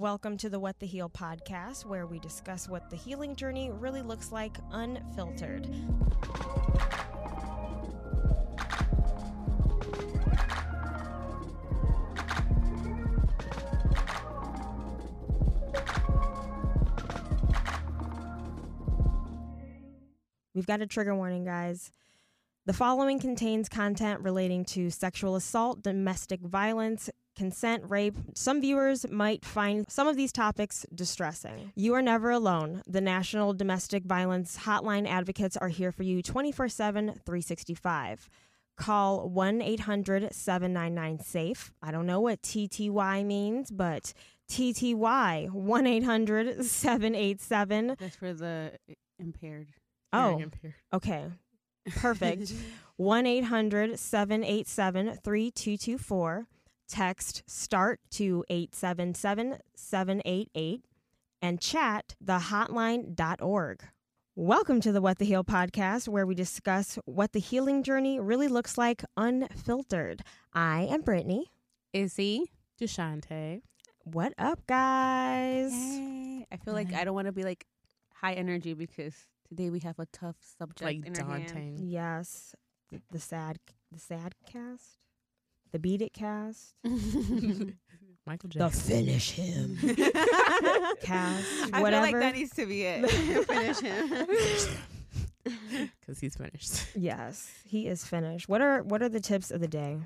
Welcome to the What the Heal podcast, where we discuss what the healing journey really looks like unfiltered. We've got a trigger warning, guys. The following contains content relating to sexual assault, domestic violence, consent, rape. Some viewers might find some of these topics distressing. You are never alone. The National Domestic Violence Hotline advocates are here for you 24 7, 365. Call 1 800 799 SAFE. I don't know what TTY means, but TTY 1 800 787. That's for the impaired. Oh, impaired. okay. Perfect. 1 800 787 3224. Text START to 877 788 and chat thehotline.org. Welcome to the What the Heal podcast, where we discuss what the healing journey really looks like unfiltered. I am Brittany. Izzy. Deshante. What up, guys? Hey. I feel like I don't want to be like high energy because today we have a tough subject. like in our hand. daunting. Yes, the, the sad, the sad cast, the beat it cast, Michael Jackson. the finish him cast, I whatever. feel like that needs to be it. Finish him. Because he's finished. Yes, he is finished. What are what are the tips of the day?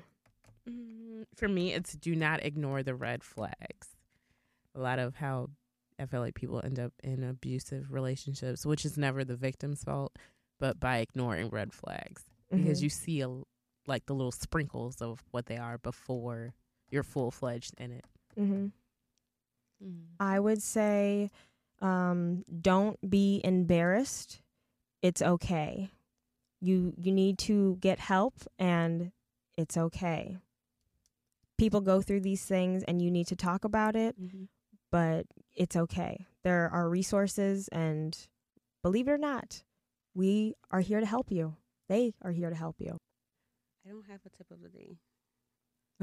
Mm, For me, it's do not ignore the red flags. A lot of how I feel like people end up in abusive relationships, which is never the victim's fault, but by ignoring red flags because Mhm. you see a, like the little sprinkles of what they are before you're full fledged in it. Mhm. I would say, um, don't be embarrassed. It's okay. You you need to get help, and it's okay. People go through these things, and you need to talk about it. Mhm. But it's okay. There are resources, and believe it or not, we are here to help you. They are here to help you. I don't have a tip of the day.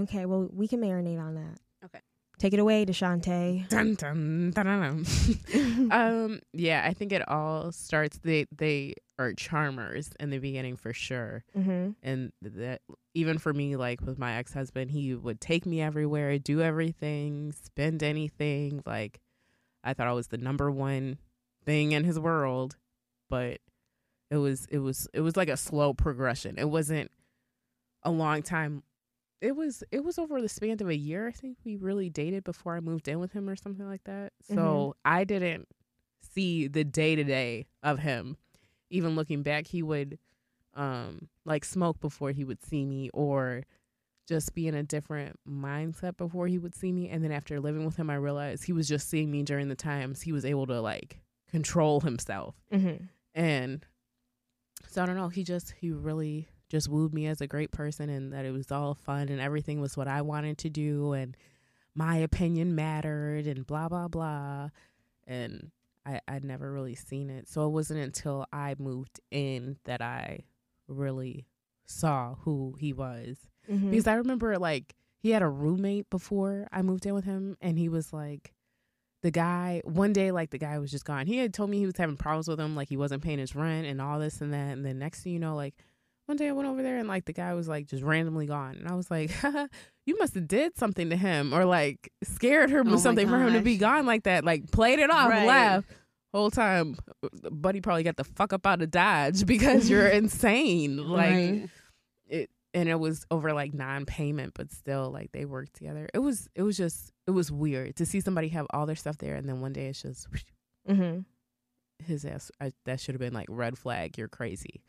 Okay, well, we can marinate on that. Okay. Take it away, Deshante. Dun, dun, dun, dun, dun. um, yeah, I think it all starts. They they are charmers in the beginning for sure, mm-hmm. and that even for me, like with my ex husband, he would take me everywhere, do everything, spend anything. Like I thought I was the number one thing in his world, but it was it was it was like a slow progression. It wasn't a long time. It was it was over the span of a year. I think we really dated before I moved in with him or something like that. So I didn't see the day to day of him. Even looking back, he would um like smoke before he would see me or just be in a different mindset before he would see me and then after living with him I realized he was just seeing me during the times he was able to like control himself Mm-hmm. and so I don't know. He just he really just wooed me as a great person, and that it was all fun and everything was what I wanted to do, and my opinion mattered, and blah blah blah. And I I'd never really seen it, so it wasn't until I moved in that I really saw who he was Mm-hmm. because I remember like he had a roommate before I moved in with him, and he was like the guy. One day, like the guy was just gone. He had told me he was having problems with him, like he wasn't paying his rent and all this and that. And then next thing you know, like one day I went over there and like the guy was like just randomly gone, and I was like, you must have did something to him or like scared him Oh or my something for him to be gone like that. Like played it off, Right. laugh. Whole time, buddy probably got the fuck up out of Dodge because you're insane. Like Right. it and it was over like non-payment but still like they worked together it was it was just it was weird to see somebody have all their stuff there and then one day it's just Mm-hmm. his ass I, that should have been like red flag you're crazy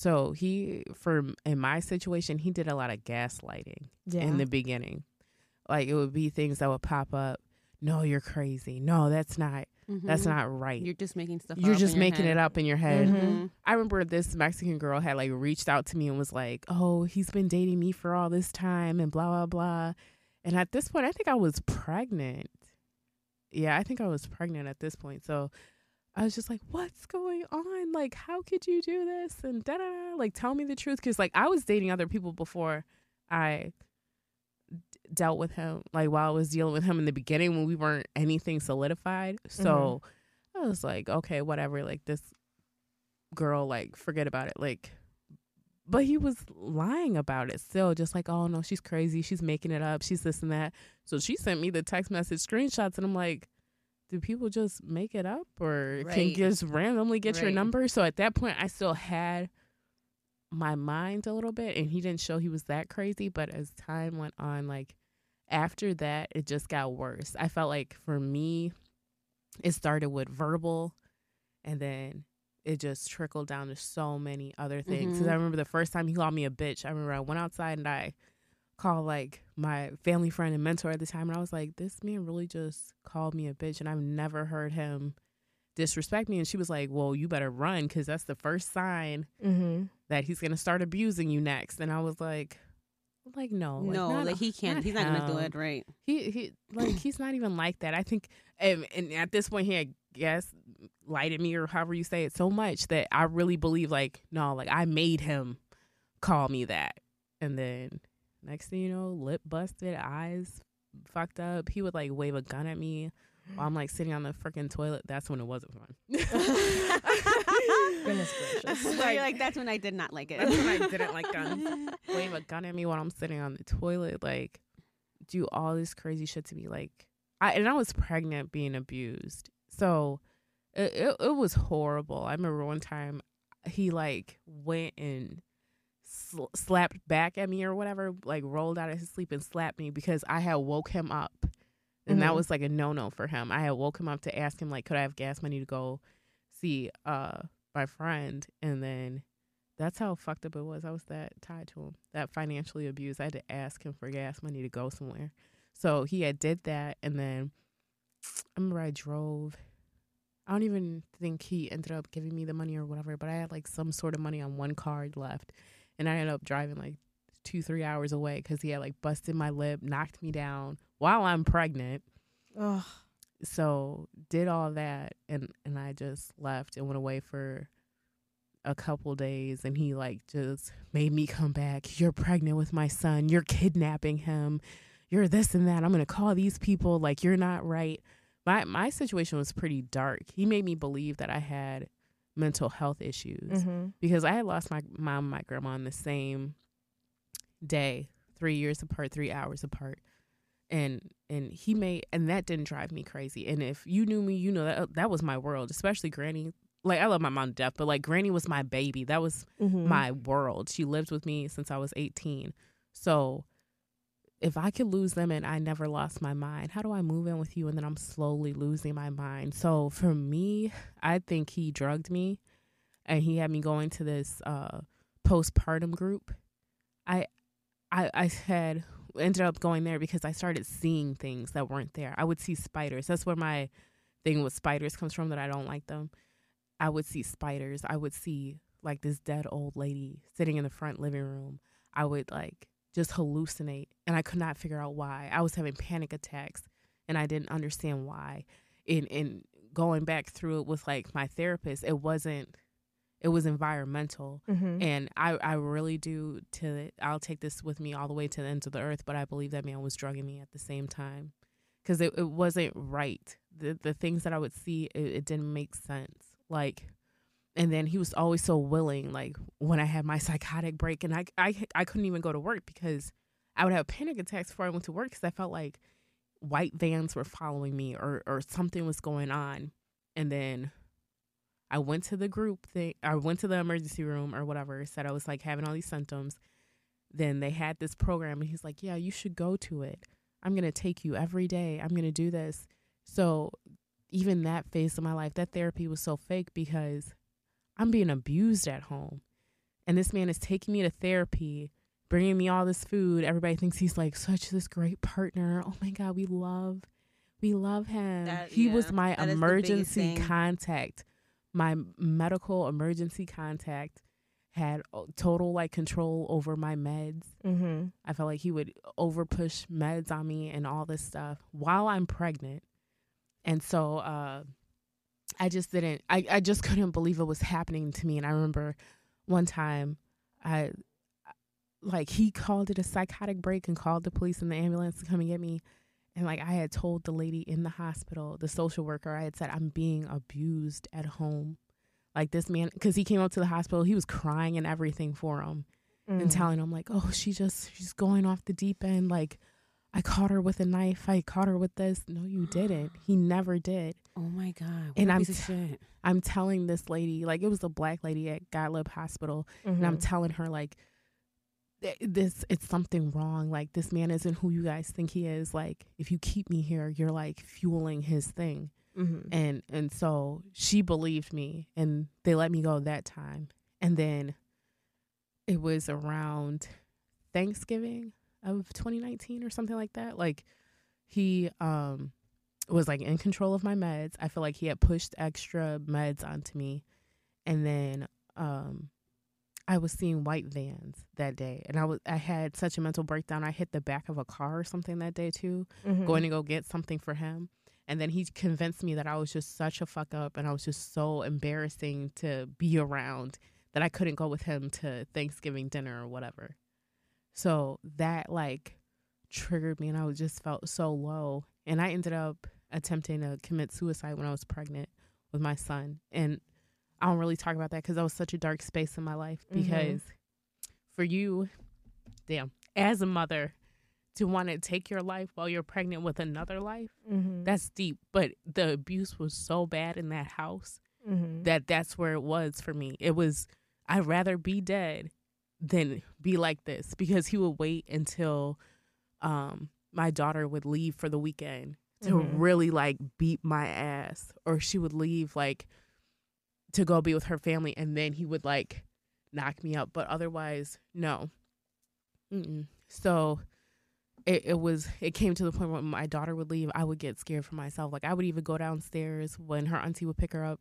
so he for in my situation he did a lot of gaslighting Yeah. in the beginning like it would be things that would pop up no you're crazy no that's not that's Mhm. not right You're just making stuff. Up. You're just making head. it up in your head Mhm. I remember this Mexican girl had like reached out to me and was like, "Oh, he's been dating me for all this time and blah blah blah." And at this point, I think I was pregnant. Yeah, I think I was pregnant at this point. So I was just like, "What's going on? Like, how could you do this?" And da da da. Like, tell me the truth, because like I was dating other people before I d- dealt with him, like while I was dealing with him in the beginning when we weren't anything solidified. Mm-hmm. So I was like, okay, whatever. Like this girl, like forget about it. Like, but he was lying about it still, just like, oh no, she's crazy. She's making it up. She's this and that. So she sent me the text message screenshots, and I'm like, do people just make it up or can just randomly get your number? So at that point, I still had my mind a little bit, and he didn't show he was that crazy. But as time went on, like after that, it just got worse. I felt like for me, it started with verbal, and then it just trickled down to so many other things. 'Cause Mhm. I remember the first time he called me a bitch. I remember I went outside and I called like my family friend and mentor at the time, and I was like, "This man really just called me a bitch," and I've never heard him disrespect me. And she was like, "Well, you better run because that's the first sign Mm-hmm. that he's gonna start abusing you next." And I was like, "Like no, like, no, not- like he can't. not He's not gonna do him. it right. He he like he's not even like that. I think and, and at this point he had guess lighted me or however you say it so much that I really believe like no, like I made him call me that. And then next thing you know, lip busted, eyes fucked up. He would like wave a gun at me while I'm like sitting on the freaking toilet. That's when it wasn't fun. Goodness gracious. so you're like, that's when I did not like it. That's when I didn't like guns. wave a gun at me while I'm sitting on the toilet, like do all this crazy shit to me. Like I and I was pregnant being abused. So it it, it was horrible. I remember one time he like went and sl- slapped back at me or whatever, like rolled out of his sleep and slapped me because I had woke him up. And that Mhm. was like a no no for him. I had woke him up to ask him like could I have gas money to go see uh my friend and then that's how fucked up it was. I was that tied to him, that financially abused. I had to ask him for gas money to go somewhere. So he had did that, and then I remember I drove. I don't even think he ended up giving me the money or whatever, but I had like some sort of money on one card left, and I ended up driving like two three hours away because he had like busted my lip, knocked me down while I'm pregnant. Ugh. So did all that, and and I just left and went away for a couple days and he like just made me come back. You're pregnant with my son. You're kidnapping him. You're this and that. I'm gonna call these people. Like you're not right. My my situation was pretty dark. He made me believe that i had mental health issues Mm-hmm. because i had lost my mom and my grandma on the same day three years apart three hours apart and and he made and that didn't drive me crazy and if you knew me you know that that was my world especially granny like i love my mom to death but like granny was my baby that was Mm-hmm. my world. She lived with me since I was 18. So if I could lose them and I never lost my mind, how do I move in with you and then I'm slowly losing my mind? So for me, I think he drugged me and he had me going to this uh postpartum group. I I I had ended up going there because I started seeing things that weren't there. I would see spiders. That's where my thing with spiders comes from that I don't like them. I would see spiders. I would see like this dead old lady sitting in the front living room. I would like just hallucinate and I could not figure out why. I was having panic attacks and I didn't understand why. In in going back through it with like my therapist, it wasn't it was environmental Mm-hmm. and I, I really do to I'll take this with me all the way to the ends of the earth, but I believe that man was drugging me at the same time because it, it wasn't right. The the things that I would see, it, it didn't make sense. Like, and then he was always so willing. Like when I had my psychotic break, and I I I couldn't even go to work because I would have panic attacks before I went to work because I felt like white vans were following me or or something was going on, and then I went to the group thing. I went to the emergency room or whatever. Said I was like having all these symptoms. Then they had this program, and he's like, "Yeah, you should go to it. I'm gonna take you every day. I'm gonna do this." So even that phase of my life, that therapy was so fake because I'm being abused at home, and this man is taking me to therapy, bringing me all this food. Everybody thinks he's like such this great partner. Oh my god, we love, we love him. That- he was my that is the biggest emergency contact my medical emergency contact had uh, total like control over my meds. Mm-hmm. I felt like he would over push meds on me and all this stuff while I'm pregnant. And so uh I just didn't I, I just couldn't believe it was happening to me. And I remember one time I like he called it a psychotic break and called the police and the ambulance to come and get me. And like I had told the lady in the hospital, the social worker, I had said I'm being abused at home. Like this man, because he came up to the hospital, he was crying and everything for him, Mm. and telling him like, "Oh, she just she's going off the deep end. Like, I caught her with a knife. I caught her with this. No, you didn't. He never did. Oh my god. What And I'm piece of t- shit. I'm telling this lady, like it was a black lady at Gottlieb Hospital, and I'm Mhm. telling her like this it's something wrong like this man isn't who you guys think he is like if you keep me here you're like fueling his thing Mhm. and and so she believed me and they let me go that time and then it was around thanksgiving of 2019 or something like that like he um was like in control of my meds i feel like he had pushed extra meds onto me and then um I was seeing white vans that day, and I was I had such a mental breakdown. I hit the back of a car or something that day too, Mhm. going to go get something for him, and then he convinced me that I was just such a fuck up, and I was just so embarrassing to be around that I couldn't go with him to Thanksgiving dinner or whatever. So that like triggered me, and I was just felt so low, and I ended up attempting to commit suicide when I was pregnant with my son, and I don't really talk about that because that was such a dark space in my life. Mhm. Because for you, damn, as a mother, to want to take your life while you're pregnant with another life, Mhm. that's deep. But the abuse was so bad in that house Mhm. that that's where it was for me. It was I'd rather be dead than be like this because he would wait until um my daughter would leave for the weekend to Mhm. really like beat my ass or she would leave like to go be with her family and then he would like knock me up but otherwise no Mm-mm. so it, it was it came to the point where my daughter would leave i would get scared for myself like i would even go downstairs when her auntie would pick her up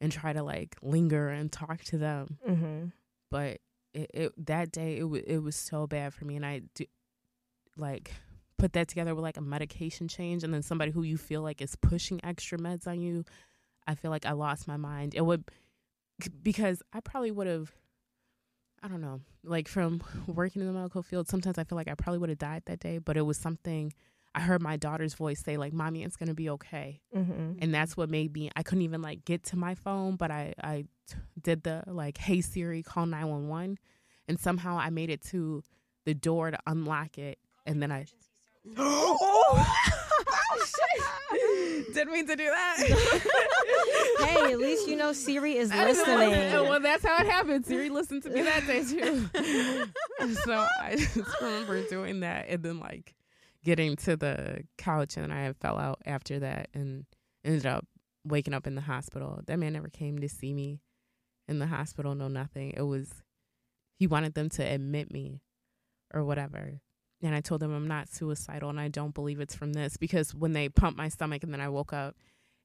and try to like linger and talk to them Mhm. but it, it that day it was it was so bad for me and i do, like put that together with like a medication change and then somebody who you feel like is pushing extra meds on you i feel like i lost my mind. It would because i probably would have i don't know like from working in the medical field sometimes i feel like i probably would have died that day but it was something i heard my daughter's voice say like mommy it's gonna be okay Mhm. and that's what made me i couldn't even like get to my phone but i i t- did the like hey siri call 911 and somehow i made it to the door to unlock it and then i oh shit. didn't mean to do that hey, at least you know Siri is I just listening. wasn't- well that's how it happened siri listened to me that day too so i just remember doing that and then like getting to the couch and i fell out after that and ended up waking up in the hospital. That man never came to see me in the hospital no nothing. It was he wanted them to admit me or whatever. And i told them i'm not suicidal and i don't believe it's from this because when they pumped my stomach and then i woke up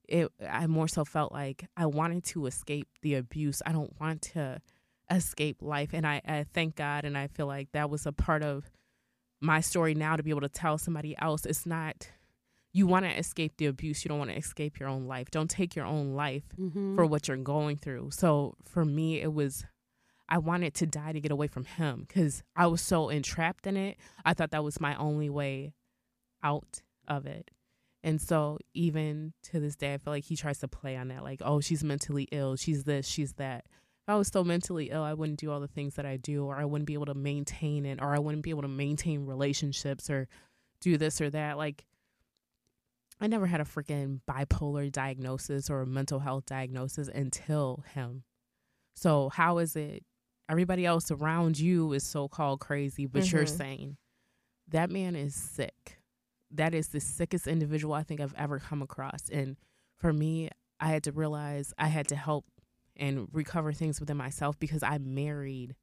it i more so felt like i wanted to escape the abuse. I don't want to escape life. And i, I thank god and i feel like that was a part of my story now to be able to tell somebody else it's not you want to escape the abuse you don't want to escape your own life don't take your own life Mm-hmm. for what you're going through. So for me, it was I wanted to die to get away from him because I was so entrapped in it. I thought that was my only way out of it. And so even to this day, I feel like he tries to play on that, like, oh, she's mentally ill, she's this, she's that. If I was still mentally ill, I wouldn't do all the things that I do, or I wouldn't be able to maintain it, or I wouldn't be able to maintain relationships, or do this or that. Like, I never had a freaking bipolar diagnosis or a mental health diagnosis until him. So how is it everybody else around you is so called crazy, but you're Mhm. saying that man is sick. That is the sickest individual I think I've ever come across. And for me, I had to realize I had to help and recover things within myself because I married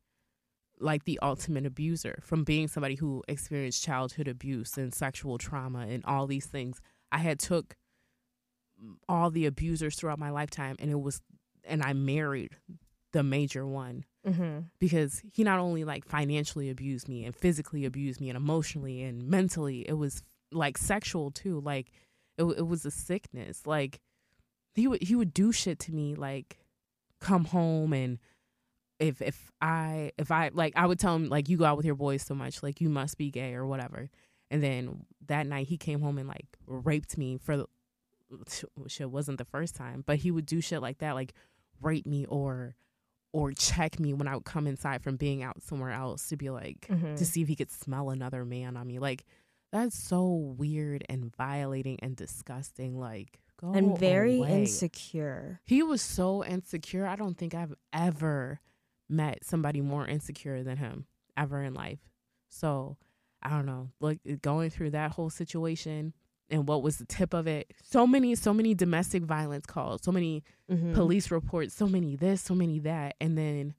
like the ultimate abuser from being somebody who experienced childhood abuse and sexual trauma and all these things. I had took all the abusers throughout my lifetime and it was and I married the major one Mhm. because he not only like financially abused me and physically abused me and emotionally and mentally it was like sexual too like it, it was a sickness like he would he would do shit to me like come home and if if I if I like I would tell him like you go out with your boys so much like you must be gay or whatever. And then that night he came home and like raped me for the shit wasn't the first time, but he would do shit like that like rape me or or check me when I would come inside from being out somewhere else to be like Mhm. to see if he could smell another man on me. Like that's so weird and violating and disgusting. Like go and very away. insecure. He was so insecure. I don't think I've ever met somebody more insecure than him ever in life. So I don't know. Like going through that whole situation and what was the tip of it? So many, so many domestic violence calls, so many Mhm. police reports, so many this, so many that, and then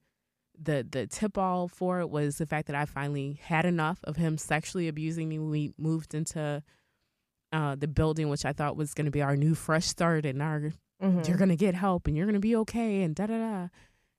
the the tip all for it was the fact that I finally had enough of him sexually abusing me. when We moved into uh, the building, which I thought was going to be our new fresh start, and our Mhm. you're gonna get help and you're gonna be okay and da da da.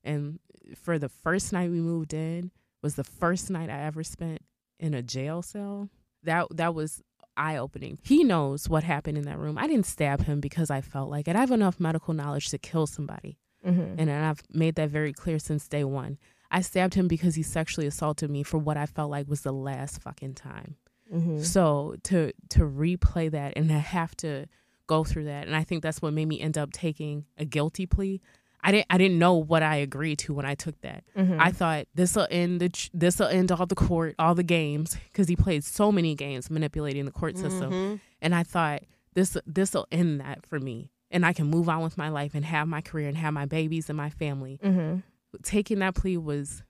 And for the first night we moved in was the first night I ever spent in a jail cell. That that was eye opening. He knows what happened in that room. I didn't stab him because I felt like it. I have enough medical knowledge to kill somebody. Mhm. And I've made that very clear since day one. I stabbed him because he sexually assaulted me for what I felt like was the last fucking time. Mhm. So to to replay that and to have to go through that, and I think that's what made me end up taking a guilty plea. I didn't I didn't know what I agreed to when I took that. Mhm. I thought this will end the this will end all the court all the games because he played so many games manipulating the court system, Mhm. and I thought this this will end that for me, and I can move on with my life and have my career and have my babies and my family Mhm. taking that plea was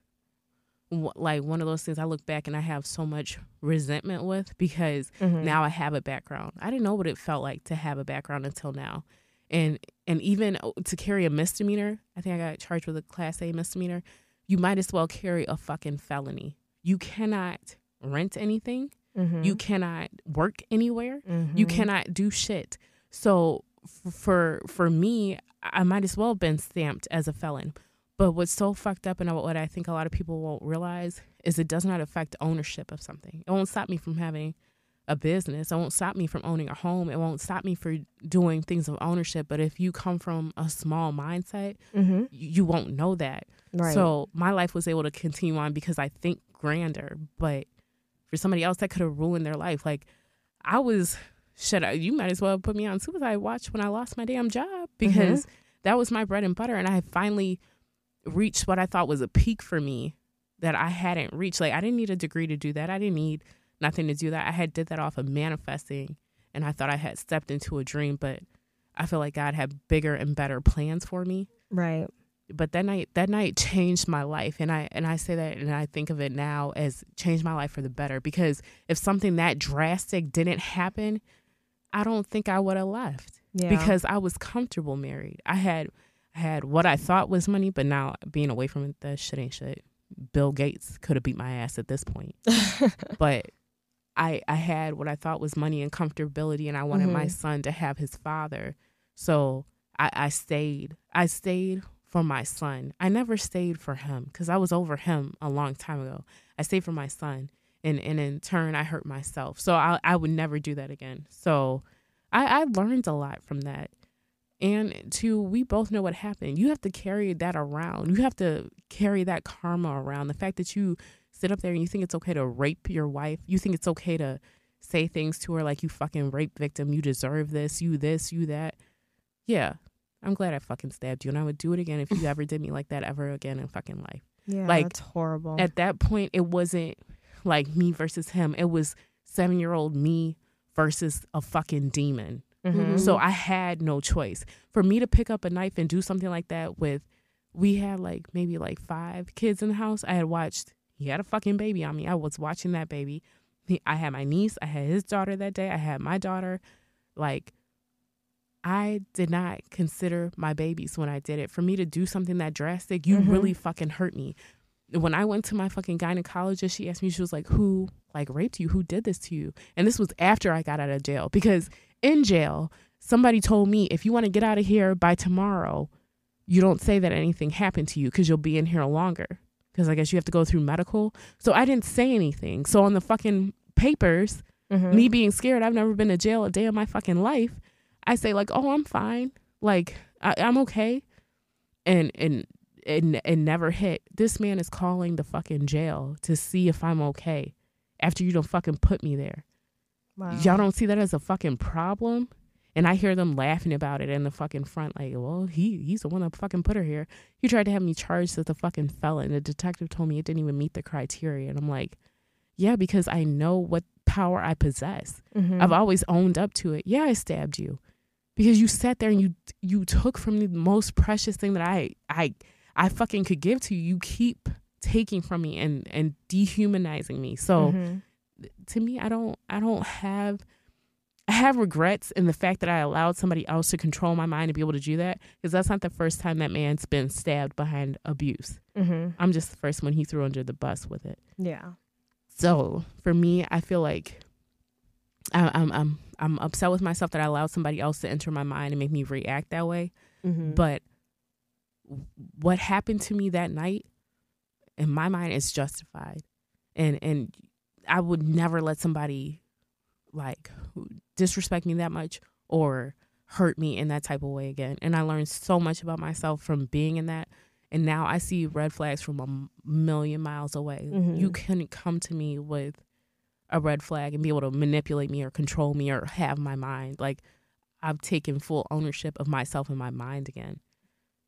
like one of those things I look back and I have so much resentment with because Mhm. now I have a background. I didn't know what it felt like to have a background until now. And and even uh, to carry a misdemeanor, I think I got charged with a class A misdemeanor. You might as well carry a fucking felony. You cannot rent anything. Mhm. You cannot work anywhere you Mhm. cannot do shit so f- for for me i might as well have been stamped as a felon but what's so fucked up and what i think a lot of people won't realize is it does not affect ownership of something it won't stop me from having a business it won't stop me from owning a home it won't stop me for doing things of ownership but if you come from a small mindset Mhm. you won't know that Right. so my life was able to continue on because I think grander, but for somebody else that could have ruined their life. Like I was shut up. You might as well put me on suicide watch when I lost my damn job because that was my bread and butter and I finally reached what I thought was a peak for me that I hadn't reached. Like I didn't need a degree to do that. I didn't need nothing to do that. I had did that off of manifesting and I thought I had stepped into a dream, but I feel like God had bigger and better plans for me right. but that night that night changed my life and i and i say that and i think of it now as changed my life for the better because if something that drastic didn't happen i don't think i would have left Yeah. because i was comfortable married i had had what i thought was money but now being away from it that shit ain't shit bill gates could have beat my ass at this point but I I had what I thought was money and comfortability, and I wanted my Mhm. son to have his father. So I, I stayed. I stayed for my son. I never stayed for him because I was over him a long time ago. I stayed for my son, and and in turn, I hurt myself. So I I would never do that again. So I I learned a lot from that. And two, we both know what happened. You have to carry that around. You have to carry that karma around. The fact that you sit up there and you think it's okay to rape your wife, you think it's okay to say things to her like you fucking rape victim, you deserve this, you this, you that. Yeah. I'm glad I fucking stabbed you and I would do it again if you ever did me like that ever again in fucking life. yeah. like, that's horrible. At that point it wasn't like me versus him. It was 7-year-old me versus a fucking demon. Mhm. So I had no choice. For me to pick up a knife and do something like that with we had like maybe like five kids in the house. I had watched he had a fucking baby on me. I was watching that baby. He, I had my niece, I had his daughter that day. I had my daughter. Like I did not consider my babies when I did it. For me to do something that drastic, you Mhm. really fucking hurt me. When I went to my fucking gynecologist, she asked me, she was like, Who like raped you? Who did this to you? And this was after I got out of jail because in jail, somebody told me if you want to get out of here by tomorrow, you don't say that anything happened to you because you'll be in here longer. Because I guess you have to go through medical. So I didn't say anything. So on the fucking papers, Mhm. me being scared, I've never been to jail a day of my fucking life. I say like, oh, I'm fine. Like I, I'm okay. And and and it never hit. This man is calling the fucking jail to see if I'm okay after you don't fucking put me there. Wow. Y'all don't see that as a fucking problem? And I hear them laughing about it in the fucking front, like, well, he he's the one that fucking put her here. He tried to have me charged as a fucking felon. The detective told me it didn't even meet the criteria. And I'm like, yeah, because I know what power I possess. Mhm. I've always owned up to it. Yeah, I stabbed you. Because you sat there and you you took from the most precious thing that I I I fucking could give to you. You keep taking from me and and dehumanizing me. So Mhm. To me i don't i don't have i have regrets in the fact that i allowed somebody else to control my mind to be able to do that because that's not the first time that man's been stabbed behind abuse Mhm. i'm just the first one he threw under the bus with it Yeah. so for me i feel like I, i'm i'm i'm upset with myself that i allowed somebody else to enter my mind and make me react that way Mhm. but what happened to me that night in my mind is justified and and i would never let somebody like disrespect me that much or hurt me in that type of way again. And i learned so much about myself from being in that. And now i see red flags from a million miles away. Mhm. you couldn't come to me with a red flag and be able to manipulate me or control me or have my mind. Like i've taken full ownership of myself and my mind again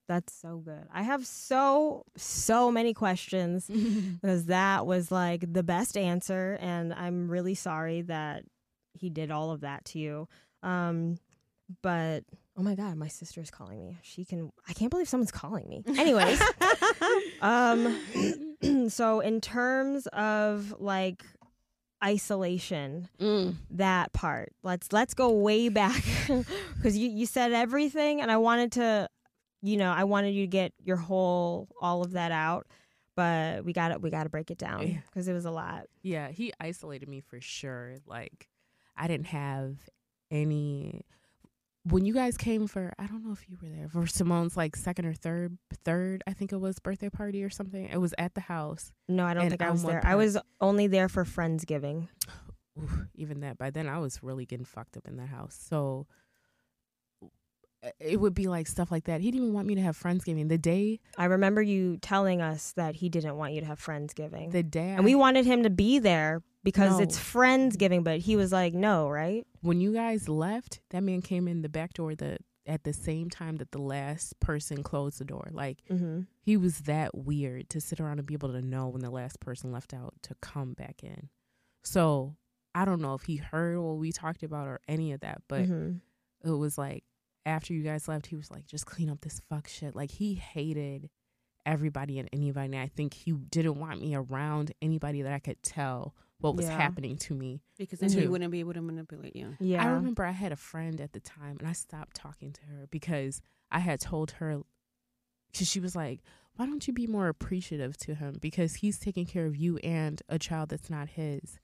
That's so good. I have so so many questions because that was like the best answer, and I'm really sorry that he did all of that to you. Um, but oh my god, my sister's calling me. She can. I can't believe someone's calling me. Anyways, um, so in terms of like isolation Mm. that part let's let's go way back because you you said everything and i wanted to you know i wanted you to get your whole all of that out but we got to we got to break it down because it was a lot Yeah, he isolated me for sure. Like, I didn't have any. When you guys came for, I don't know if you were there for Simone's like second or third, third, I think it was birthday party or something. It was at the house. no i don't think i was there i was only there for friendsgiving Ooh, even that. By then, I was really getting fucked up in that house. So it would be like stuff like that. He didn't even want me to have friendsgiving. The day, i remember you telling us that he didn't want you to have friendsgiving the day, and we wanted him to be there because No. it's friendsgiving but he was like no right when you guys left, that man came in the back door the at the same time that the last person closed the door. Like mm-hmm. he was that weird to sit around and be able to know when the last person left out to come back in. So I don't know if he heard what we talked about or any of that, but mm-hmm. it was like after you guys left, he was like, just clean up this fuck shit. Like he hated everybody and anybody. And I think he didn't want me around anybody that I could tell what was Yeah. happening to me. because then he wouldn't be able to manipulate you. yeah I remember I had a friend at the time and I stopped talking to her because I had told her, because she was like, why don't you be more appreciative to him? Because he's taking care of you and a child that's not his.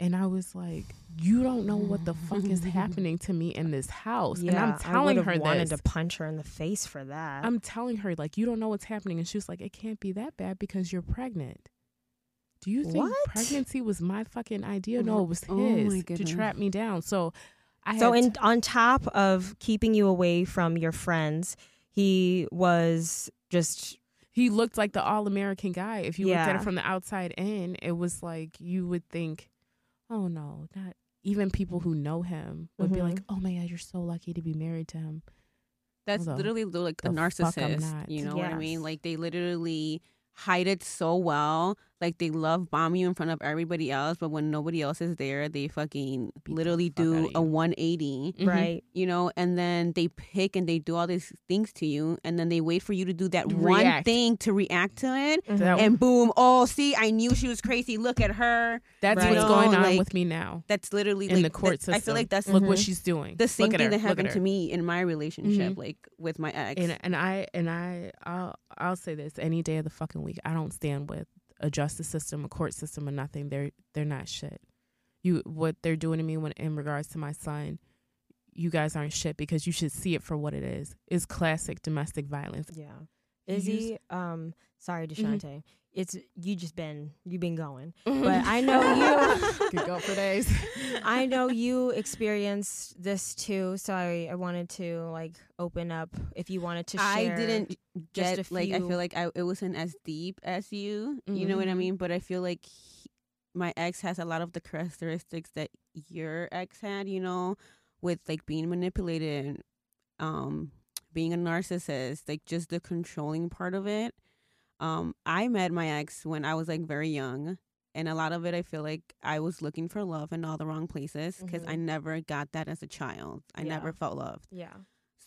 And I was like, you don't know what the fuck is happening to me in this house. and I'm telling would've her wanted this. to punch her in the face for that I'm telling her, like, you don't know what's happening. And she was like, it can't be that bad because you're pregnant. Do you think What? pregnancy was my fucking idea? Oh No, it was oh his to goodness. trap me down. So I So had in on top of keeping you away from your friends, he was just he looked like the all American guy. If you looked at Yeah. it from the outside in, it was like you would think, oh no, not even people who know him would be like, mm-hmm. oh my god, you're so lucky to be married to him. That's Although, literally the- like a the fuck I'm narcissist. You know what I mean? Like they literally hide it so well. Like they love bomb you in front of everybody else, but when nobody else is there, they fucking Beat the literally fuck do a you. 180. Mhm. right. You know, and then they pick and they do all these things to you, and then they wait for you to do that one thing to react to it, That- and boom! Oh, see, I knew she was crazy. Look at her. that's Right. what's You going on like, with me now That's literally in like the court system. I feel like that's look what Mhm. she's doing. the same Look thing her. that happened to me in my relationship, Mhm. like with my ex. And and I and I I'll I'll say this any day of the fucking week. I don't stand with a justice system, a court system, or nothing. They're they're not shit. You what they're doing to me when in regards to my son, you guys aren't shit because you should see it for what it is. It's classic domestic violence. Yeah. Izzy, um, sorry, Mhm. Deshante. It's you just been you've been going, but I know you. could go for days. I know you experienced this too, so I, I wanted to like open up if you wanted to I didn't just get like I feel like I it wasn't as deep as you. You know what I Mhm. mean? But I feel like he, my ex has a lot of the characteristics that your ex had. You know, with like being manipulated, um, being a narcissist, like just the controlling part of it. Um, I met my ex when I was like very young. And a lot of it, I feel like I was looking for love in all the wrong places because I Mhm. never got that as a child. I Yeah. never felt loved. Yeah.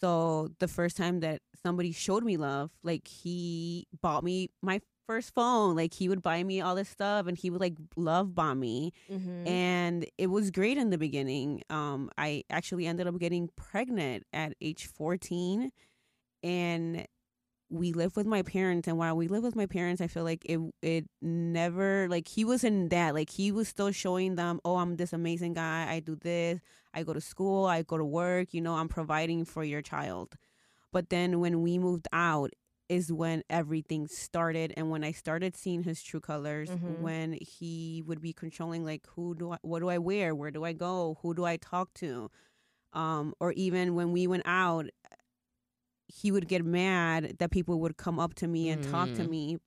So the first time that somebody showed me love, like he bought me my first phone. Like he would buy me all this stuff and he would like love bomb me. Mm-hmm. And it was great in the beginning. Um, I actually ended up getting pregnant at age 14 and we lived with my parents and while we lived with my parents i feel like it it never like he wasn't that like he was still showing them oh i'm this amazing guy. I do this. I go to school. I go to work. You know i'm providing for your child. But then when we moved out is when everything started and when i started seeing his true colors Mhm. when he would be controlling like who do i what do i wear? Where do i go? Who do i talk to? Um or even when we went out he would get mad that people would come up to me and talk to Mm. me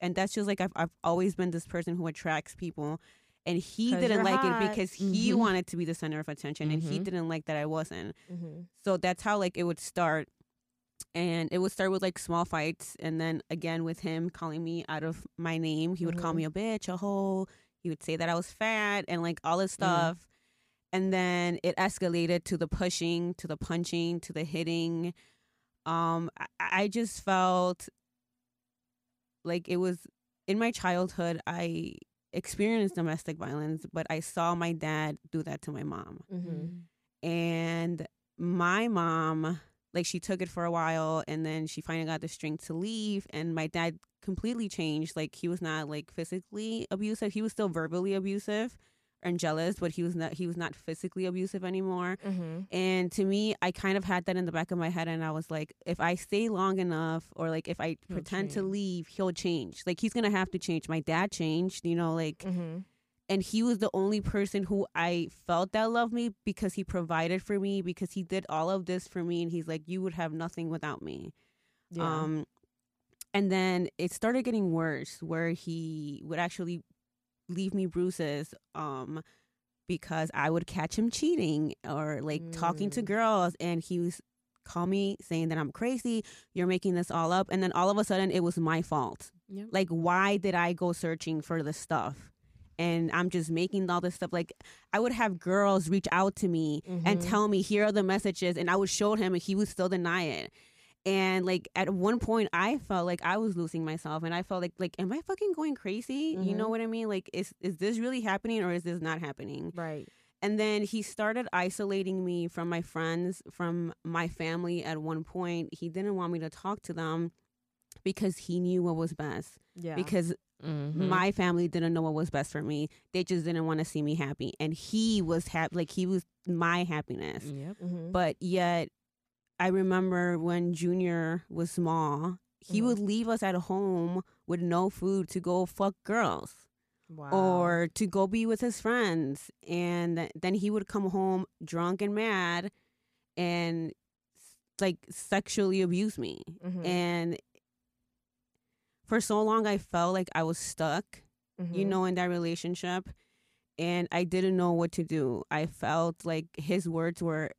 and that's just like I've, I've always been this person who attracts people and he didn't like hot. it because he Mhm. wanted to be the center of attention and he Mhm. didn't like that i wasn't mm-hmm. so that's how like it would start and it would start with like small fights and then again with him calling me out of my name he would call me a bitch a hoe he would say that i was fat and like all this stuff and then it escalated to the pushing to the punching to the hitting um i, I just felt like it was in my childhood i experienced domestic violence but i saw my dad do that to my mom. Mm-hmm. and my mom like she took it for a while and then she finally got the strength to leave and my dad completely changed. Like he was not like physically abusive. He was still verbally abusive and jealous but he was not he was not physically abusive anymore Mm-hmm. and to me i kind of had that in the back of my head and i was like if i stay long enough or like if i He'll pretend to leave he'll change like he's gonna have to change my dad changed you know like Mm-hmm. and he was the only person who I felt that loved me because he provided for me because he did all of this for me and he's like you would have nothing without me. Yeah. Um and then it started getting worse where he would actually leave me bruises um because I would catch him cheating or like talking to Mm. girls and he was call me saying that I'm crazy, you're making this all up and then all of a sudden it was my fault Yep. like why did i go searching for this stuff and i'm just making all this stuff like i would have girls reach out to me and Mhm. tell me here are the messages and i would show him and he would still deny it and like at one point i felt like i was losing myself and i felt like like am i fucking going crazy you know Mhm. what i mean like is is this really happening or is this not happening right. and then he started isolating me from my friends, from my family at one point. He didn't want me to talk to them because he knew what was best. Yeah. Because Mhm. my family didn't know what was best for me. They just didn't want to see me happy. And he was happy, like he was my happiness. Yep. mm-hmm. But yet, I remember when Junior was small, he Mhm. would leave us at home with no food to go fuck girls wow. or to go be with his friends and then he would come home drunk and mad and like sexually abuse me Mhm. and for so long i felt like i was stuck you Mhm. know in that relationship and i didn't know what to do i felt like his words were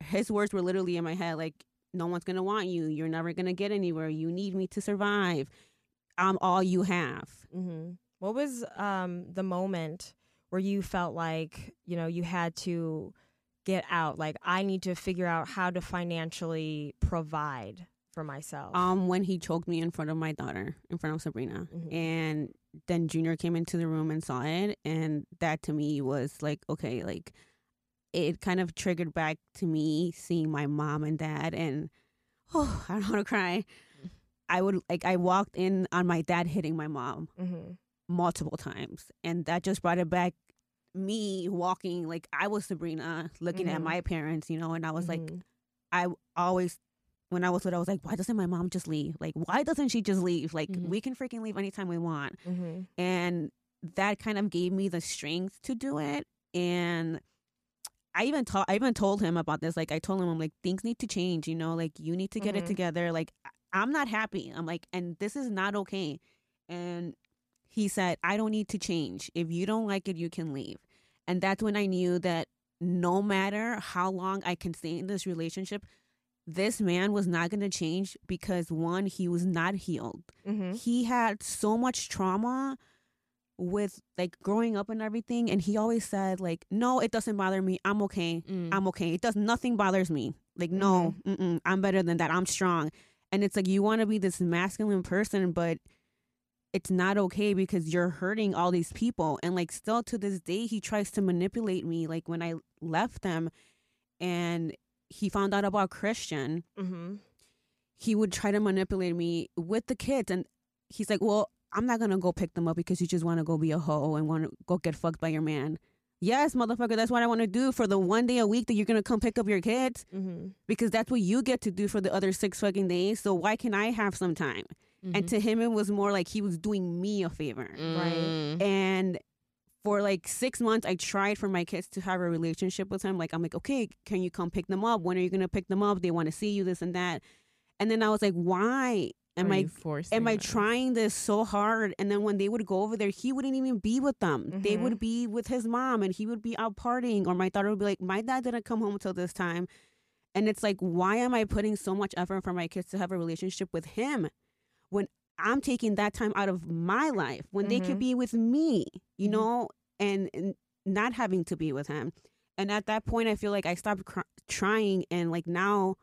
his words were literally in my head like no one's gonna want you you're never gonna get anywhere you need me to survive i'm all you have Mm-hmm. What was um, the moment where you felt like you know you had to get out? Like I need to figure out how to financially provide for myself. Um, when he choked me in front of my daughter, in front of Sabrina, Mhm. and then Junior came into the room and saw it, and that to me was like, okay, like it kind of triggered back to me seeing my mom and dad, and oh, I don't want to cry. I would like I walked in on my dad hitting my mom mm-hmm. multiple times, and that just brought it back. Me walking like I was Sabrina, looking at Mhm. my parents, you know, and I was like, Mhm. I always when I was little, I was like, why doesn't my mom just leave? Like, why doesn't she just leave? Like, Mhm. we can freaking leave anytime we want. Mm-hmm. And that kind of gave me the strength to do it. And I even told I even told him about this. Like I told him, I'm like, things need to change, you know, like you need to get Mhm. it together. Like I'm not happy. I'm like, and this is not okay. And he said, I don't need to change. If you don't like it, you can leave. And that's when I knew that no matter how long I can stay in this relationship, this man was not going to change because one, he was not healed Mm-hmm. he had so much trauma with like growing up and everything and he always said like no it doesn't bother me. I'm okay. Mm. i'm okay. It does nothing bothers me. Like no mm-mm, i'm better than that. I'm strong. And it's like you want to be this masculine person but it's not okay because you're hurting all these people. And like still to this day he tries to manipulate me like when i left them and he found out about christian. Mm-hmm. he would try to manipulate me with the kids and he's like well i'm not gonna go pick them up because you just want to go be a hoe and want to go get fucked by your man. Yes motherfucker that's what i want to do for the one day a week that you're gonna come pick up your kids. Mm-hmm. because that's what you get to do for the other six fucking days so why can i have some time? Mhm. and to him it was more like he was doing me a favor. Mm. and for like six months i tried for my kids to have a relationship with him. Like i'm like okay can you come pick them up? When are you gonna pick them up? They want to see you this and that. And then i was like why am Are i forcing am i them? trying this so hard and then when they would go over there he wouldn't even be with them they Mhm. would be with his mom and he would be out partying or my daughter would be like my dad didn't come home until this time and it's like why am i putting so much effort for my kids to have a relationship with him when i'm taking that time out of my life when they could Mhm. be with me you Mhm. know and, and not having to be with him and at that point i feel like i stopped cr- trying and like now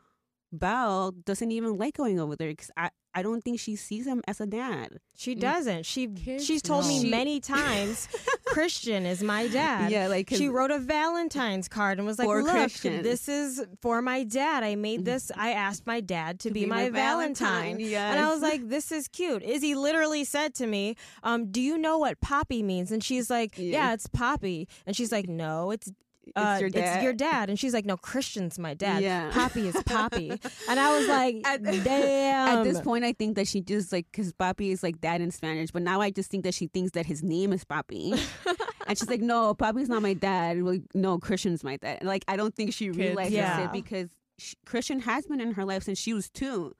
belle doesn't even like going over there because I, I don't think she sees him as a dad She Mm. doesn't. She Kids she's told me many times Christian is my dad. yeah like 'cause- She wrote a Valentine's card and was like, "Look, Christian. this is for my dad. I made Mhm. this. I asked my dad to, be, my, Valentine." yes. And I was like, "This is cute." Izzy literally said to me, um, "Do you know what Papi means?" And she's like, Yeah. "Yeah, it's Papi." And she's like, "No, it's uh, it's your dad. It's your dad." And she's like, "No, Christian's my dad. Yeah. Papi is Papi." and I was like, At- "Damn." At this point, I think that she just like because Papi is like dad in Spanish, but now I just think that she thinks that his name is Papi, and she's like, no, Papi's not my dad. Like, no, Christian's my dad. And, like, I don't think she Kids, realizes yeah. it because she, Christian has been in her life since she was two,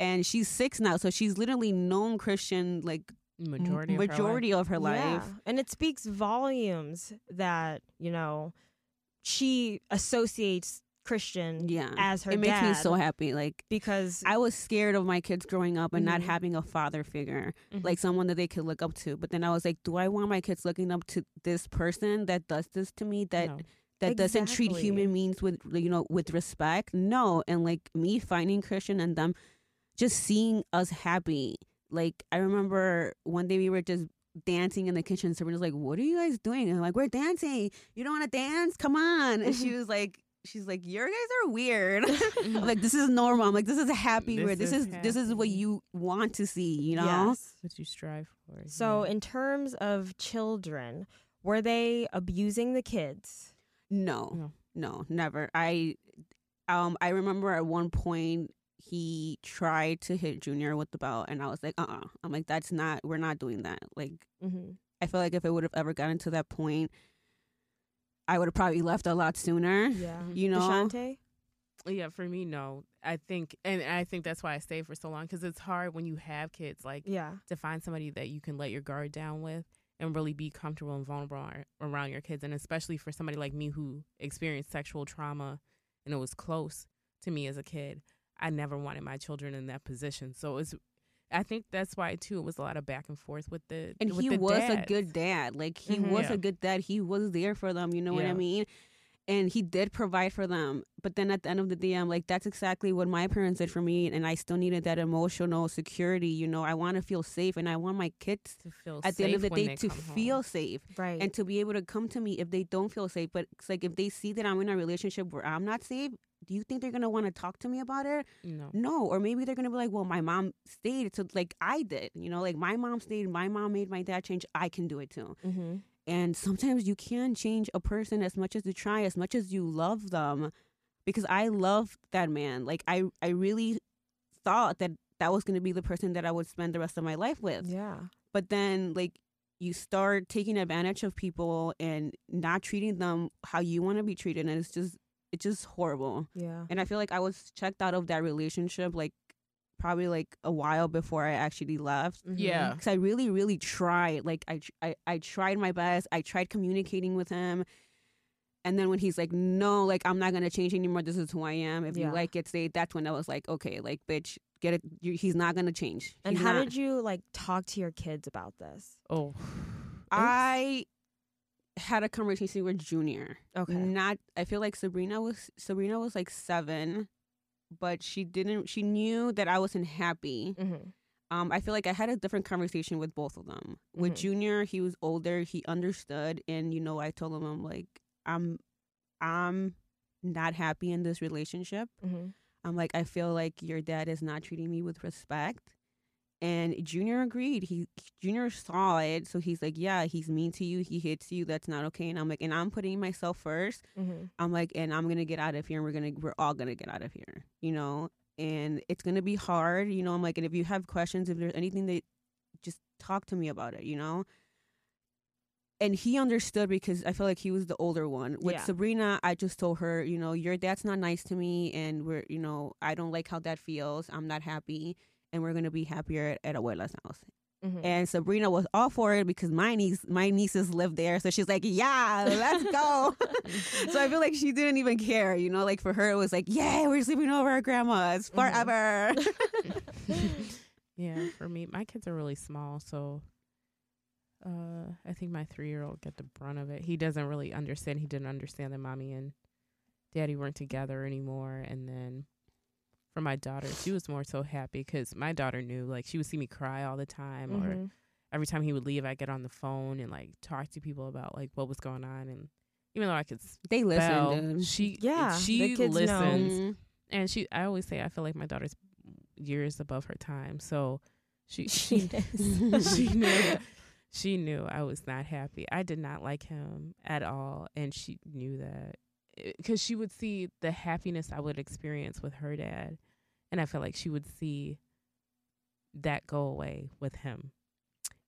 and she's six now, so she's literally known Christian like majority of majority of her Yeah. life. And it speaks volumes that, you know, she associates Christian Yeah, as her it makes me so happy. Like. because I was scared of my kids growing up and not Mhm. having a father figure. Mhm. like someone that they could look up to. But then I was like, do I want my kids looking up to this person that does this to me that No. that doesn't treat human beings with you know with respect? No, and like me finding Christian and them just seeing us happy. Like I remember one day we were just dancing in the kitchen. So we're just like, what are you guys doing? And I'm like, we're dancing. You don't want to dance? Come on. And she was like. She's like, your guys are weird. Like, this is normal. I'm like, this is a happy This weird. This is is this is what you want to see, you know? Yes. what you strive for. So, yeah. in terms of children, were they abusing the kids? No, No. no, never. I, um, I remember at one point he tried to hit Junior with the belt, and I was like, uh, uh I'm like, that's not. We're not doing that. Like, Mm-hmm. I feel like if it would have ever gotten to that point, I would have probably left a lot sooner. Yeah. You know, Deshante? yeah, for me, no. I think, and I think that's why I stayed for so long because it's hard when you have kids, like Yeah. to find somebody that you can let your guard down with and really be comfortable and vulnerable ar- around your kids, and especially for somebody like me who experienced sexual trauma and it was close to me as a kid. I never wanted my children in that position, so it's. I think that's why too. It was a lot of back and forth with the and with he the was a good dad. Like he Mhm. was Yeah. a good dad. He was there for them. You know what I mean? And he did provide for them. But then at the end of the day, I'm like, that's exactly what my parents did for me. And I still needed that emotional security. You know, I want to feel safe, and I want my kids to feel at the end of the day to come home. feel safe Right. and to be able to come to me if they don't feel safe. But it's like if they see that I'm in a relationship where I'm not safe, do you think they're gonna want to talk to me about it? no. No, or maybe they're gonna be like, well, my mom stayed, so like I did, you know, like my mom stayed, my mom made my dad change. I can do it too. mm-hmm. And sometimes you can change a person as much as you try, as much as you love them. Because I love that man. Like I, I really thought that that was going to be the person that I would spend the rest of my life with. Yeah. But then like you start taking advantage of people and not treating them how you want to be treated and it's just it's just horrible. Yeah. And I feel like I was checked out of that relationship like probably like a while before I actually left. Mhm. Yeah. Because I really, really tried. Like I, I, I tried my best. I tried communicating with him, and then when he's like, "No, like I'm not gonna change anymore. This is who I am. If Yeah. you like it, stay." That's when I was like, "Okay, like bitch, get it. You, he's not gonna change." And He's how not. did you like talk to your kids about this? Oh. I had a conversation with Junior. Okay. Not. I feel like Sabrina was Sabrina was like seven, but she didn't. She knew that I wasn't happy. Mm-hmm. Um, I feel like I had a different conversation with both of them. With Mhm. Junior, he was older, he understood, and you know, I told him I'm like, I'm, I'm not happy in this relationship. Mm-hmm. I'm like, I feel like your dad is not treating me with respect. And Junior agreed. He Junior saw it, so he's like, yeah, he's mean to you. He hits you. That's not okay. And I'm like, and I'm putting myself first. Mm-hmm. I'm like, and I'm gonna get out of here, and we're gonna, we're all gonna get out of here, you know. And it's gonna be hard, you know. I'm like, and if you have questions, if there's anything that, just talk to me about it, you know. And he understood because I feel like he was the older one. With Yeah. Sabrina, I just told her, you know, your dad's not nice to me, and we're, you know, I don't like how that feels. I'm not happy, and we're gonna be happier at, at Abuela's house. Mm-hmm. And Sabrina was all for it because my niece, my nieces live there, so she's like, "Yeah, let's go." so I feel like she didn't even care, you know. Like for her, it was like, "Yeah, we're sleeping over at grandma's Mhm. forever." yeah, for me, my kids are really small, so uh I think my three year old get the brunt of it. He doesn't really understand. He didn't understand that mommy and daddy weren't together anymore. And then for my daughter, she was more so happy because my daughter knew, like, she would see me cry all the time, or Mm-hmm. every time he would leave, I get on the phone and like talk to people about like what was going on. And even though I could they spell, listen, dude. she Yeah, she the kids know. listens Mhm. and she i always say i feel like my daughter's years above her time so She she, she knew she knew i was not happy i did not like him at all and she knew that because she would see the happiness i would experience with her dad and i felt like she would see that go away with him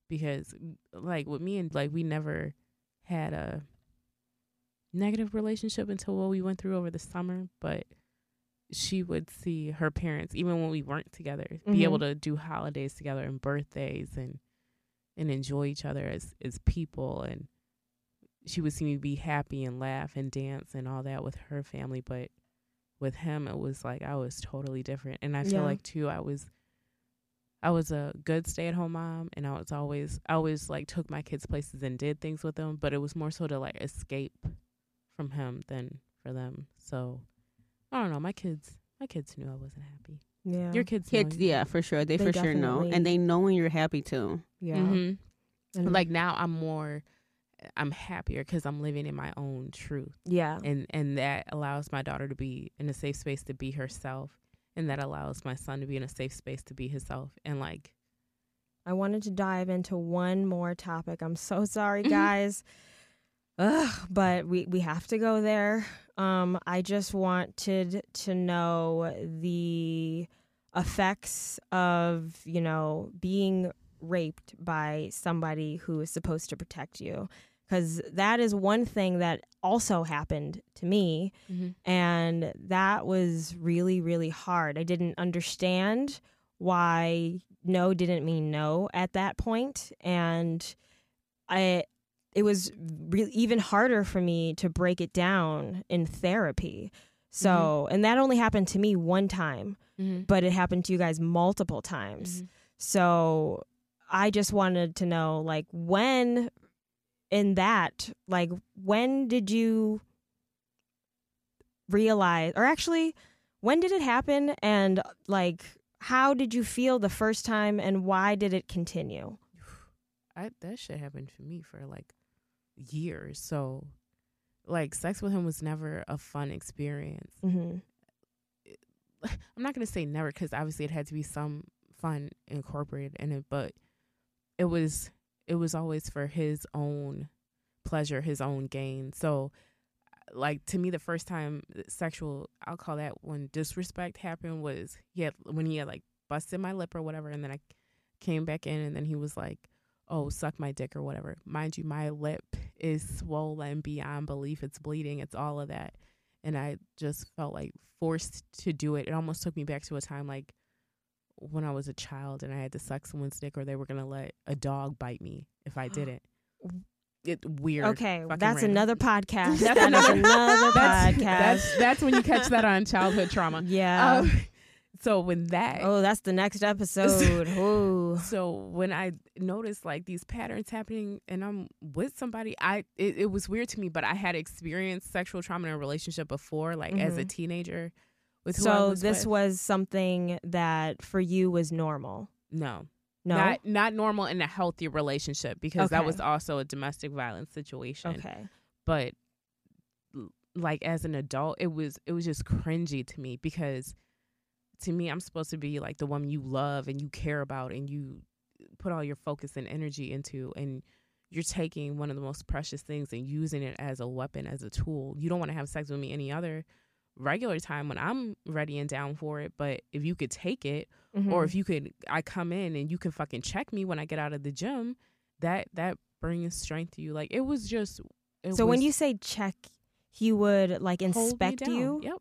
because like with me and like we never had a negative relationship until what we went through over the summer but she would see her parents even when we weren't together be able Mhm. to do holidays together and birthdays and and enjoy each other as as people and she would see me be happy and laugh and dance and all that with her family but with him it was like I was totally different and I feel Yeah. like too I was I was a good stay-at-home mom and I was always I always like took my kids places and did things with them but it was more so to like escape from him than for them so I don't know my kids my kids knew I wasn't happy Yeah. your kids Kids, you- yeah, for sure. They, They for sure know, and they know when you're happy too. yeah. Mhm. And- like now i'm more i'm happier because i'm living in my own truth yeah. and and that allows my daughter to be in a safe space to be herself and that allows my son to be in a safe space to be himself and like I wanted to dive into one more topic. I'm so sorry, Mhm. guys. Ugh, but we, we have to go there. Um, I just wanted to know the effects of, you know, being raped by somebody who is supposed to protect you. Because that is one thing that also happened to me. Mm-hmm. And that was really, really hard. I didn't understand why no didn't mean no at that point, and I it was really even harder for me to break it down in therapy. So, mm-hmm. and that only happened to me one time, mm-hmm. but it happened to you guys multiple times. Mm-hmm. So, I just wanted to know like when in that, like when did you realize or actually when did it happen and like how did you feel the first time and why did it continue? I that shit happened to me for like years so like sex with him was never a fun experience Mm-hmm. I'm not gonna say never because obviously it had to be some fun incorporated in it, but it was it was always for his own pleasure, his own gain. So, like to me the first time uh, sexual I'll call that when disrespect happened was he had when he had like busted my lip or whatever and then I came back in and then he was like oh suck my dick or whatever. Mind you my lip is swollen beyond belief. It's bleeding. It's all of that. And I just felt like forced to do it. It almost took me back to a time like when I was a child and I had to suck someone's dick or they were gonna let a dog bite me if I didn't it weird. Okay, that's random. another podcast. That's another- another That's, podcast. that's that's when you catch that on childhood trauma. yeah. Um, so when that oh, that's the next episode. Ooh. so when I noticed like these patterns happening and I'm with somebody, I it, it was weird to me, but I had experienced sexual trauma in a relationship before, like as a Mhm. teenager. With who I So was this with. was something that for you was normal. no, No. not not normal in a healthy relationship because that was also a domestic violence situation. okay. but like as an adult it was it was just cringy to me because to me i'm supposed to be like the woman you love and you care about and you put all your focus and energy into and you're taking one of the most precious things and using it as a weapon as a tool you don't want to have sex with me any other regular time when i'm ready and down for it but if you could take it Mm-hmm. or if you could i come in and you can fucking check me when i get out of the gym that that brings strength to you like it was just it so when you say check, he would like inspect you. Yep.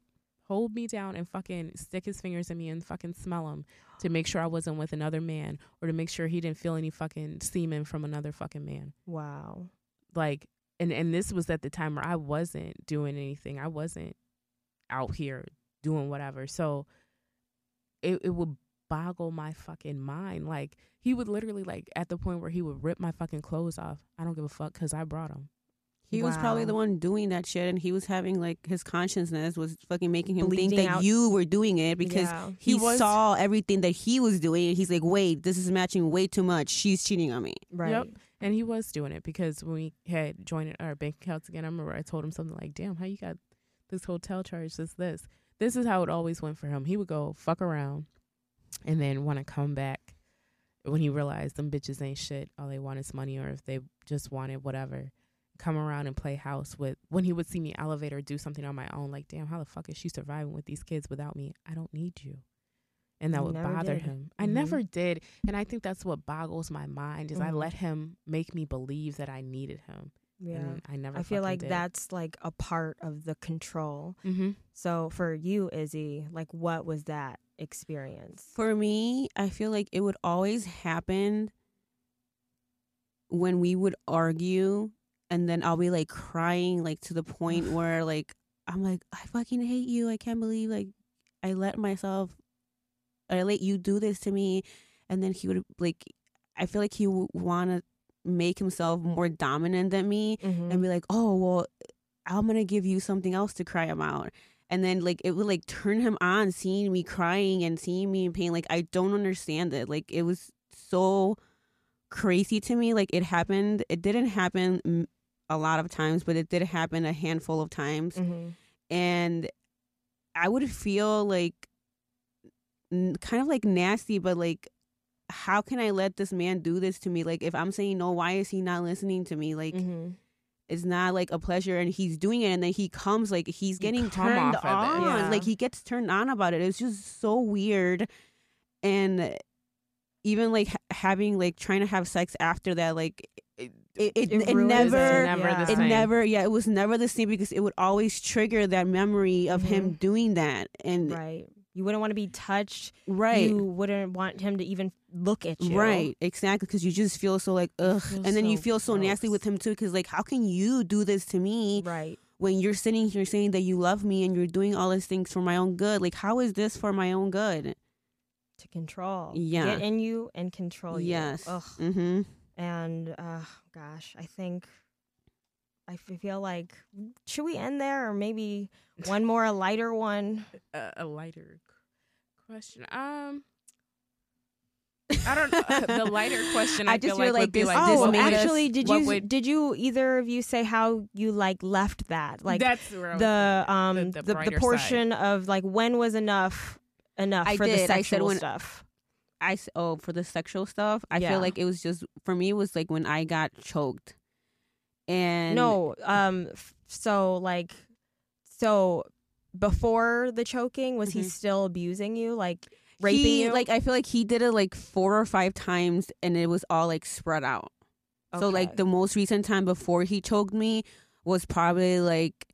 Hold me down and fucking stick his fingers in me and fucking smell them to make sure I wasn't with another man or to make sure he didn't feel any fucking semen from another fucking man. Wow. Like, and and this was at the time where I wasn't doing anything. I wasn't out here doing whatever. So it it would boggle my fucking mind. Like he would literally like at the point where he would rip my fucking clothes off. I don't give a fuck because I brought him. He was probably the one doing that shit, and he was having like his consciousness was fucking making him think that out. you were doing it because Yeah. he, He was- saw everything that he was doing. and He's like, wait, this is matching way too much. She's cheating on me. Right. Yep. And he was doing it because when we had joined our bank accounts again, I remember I told him something like, "Damn, how you got this hotel charge? This, this, this is how it always went for him. He would go fuck around, and then want to come back when he realized them bitches ain't shit. All they want is money, or if they just wanted whatever, come around and play house with. When he would see me elevate or do something on my own, like, damn, how the fuck is she surviving with these kids without me? I don't need you. And that You would bother did. him. I Mhm. never did. And I think that's what boggles my mind is I Mhm. let him make me believe that I needed him. Yeah. And I never I feel like did. that's like a part of the control. Mm-hmm. So for you, Izzy, like what was that experience? For me, I feel like it would always happen when we would argue, and then I'll be like crying, like to the point where like I'm like, I fucking hate you. I can't believe like I let myself, I let you do this to me, and then he would like, I feel like he would want to make himself more dominant than me, Mm-hmm. and be like, oh well, I'm gonna give you something else to cry about. And then like it would like turn him on seeing me crying and seeing me in pain. Like I don't understand it. Like it was so crazy to me. Like it happened. It didn't happen a lot of times, but it did happen a handful of times. mm-hmm. And I would feel like n- kind of like nasty, but like how can I let this man do this to me? Like if I'm saying no, why is he not listening to me? Like mm-hmm. it's not like a pleasure and he's doing it and then he comes like he's getting come turned off on Yeah. like he gets turned on about it it's just so weird and even like ha- having like trying to have sex after that like it it, it, It it never it. never Yeah. the it same. never yeah it was never the same because it would always trigger that memory of him doing that and Right. You wouldn't want to be touched. right You wouldn't want him to even look at you. Right, exactly, because you just feel so like ugh, and then you feel so nasty with him too, because like, how can you do this to me Right. when you're sitting here saying that you love me and you're doing all these things for my own good? Like, how is this for my own good? To control. Yeah. Get in you and control you. Yes. Ugh. Mm-hmm. And uh, gosh, I think I f- feel like should we end there or maybe one more a lighter one? a, a lighter question. Um, I don't know. the lighter question I, I just feel feel like, like would be like, oh, what made would- us- actually, did you would- did you either of you say how you like left that like that's where the um the, the, the, the, brighter side. portion of like when was enough enough I for the did. I said sexual when- stuff? I oh for the sexual stuff, I Yeah. feel like it was just for me. It was like when I got choked, and No, um, so like So before the choking, was he Mhm. still abusing you, like raping he, you? Like I feel like he did it like four or five times, and it was all like spread out. So like the most recent time before he choked me was probably like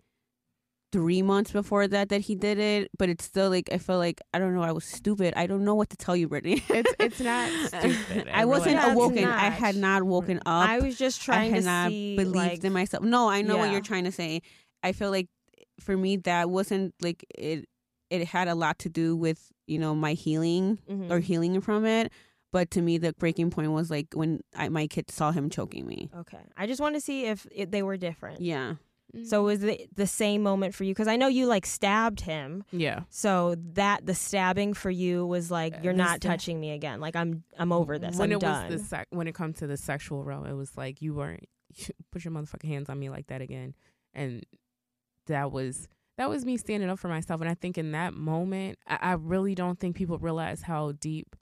three months before that that he did it. But it's still like I feel like I don't know. I was stupid. I don't know what to tell you, Brittany. It's it's not stupid. I wasn't That's awoken. I had not woken up. I was just trying I trying had to not see, believed like, in myself. No, I know what you're trying to say. I feel like for me that wasn't like it. It had a lot to do with you know my healing mhm. or healing from it. But to me, the breaking point was like when I, my kids saw him choking me. Okay, I just want to see if it, they were different. Yeah. So was it the same moment for you? Because I know you like stabbed him. yeah. So that the stabbing for you was like you're the not sta- touching me again. Like I'm I'm over this. When I'm it done. was the sec- when it comes to the sexual realm, it was like you weren't you put your motherfucking hands on me like that again, and that was that was me standing up for myself. And I think in that moment, I, I really don't think people realize how deep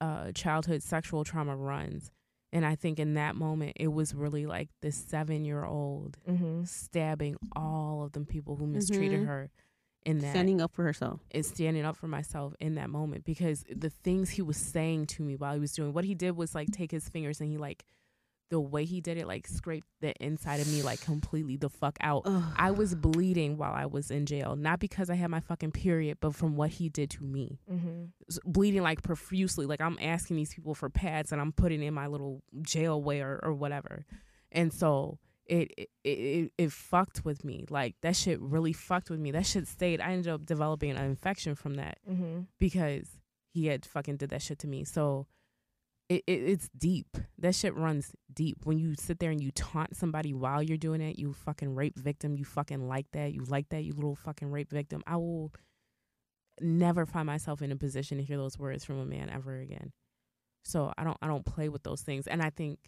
uh, childhood sexual trauma runs. And I think in that moment, it was really like this seven year old hmm stabbing all of the people who mistreated Mhm. her in that Standing up for herself. is standing up for myself in that moment because the things he was saying to me while he was doing what he did was like take his fingers and he like the way he did it like scraped the inside of me like completely the fuck out. I was bleeding while I was in jail, not because I had my fucking period, but from what he did to me. hmm Bleeding like profusely, like I'm asking these people for pads and I'm putting in my little jail wear or whatever. And so it, it it it fucked with me. Like that shit really fucked with me. That shit stayed. I ended up developing an infection from that hmm because he had fucking did that shit to me. So it, it it's deep. That shit runs deep. When you sit there and you taunt somebody while you're doing it, you fucking rape victim, you fucking like that, you like that, you little fucking rape victim. I will never find myself in a position to hear those words from a man ever again. So I don't I don't play with those things. And I think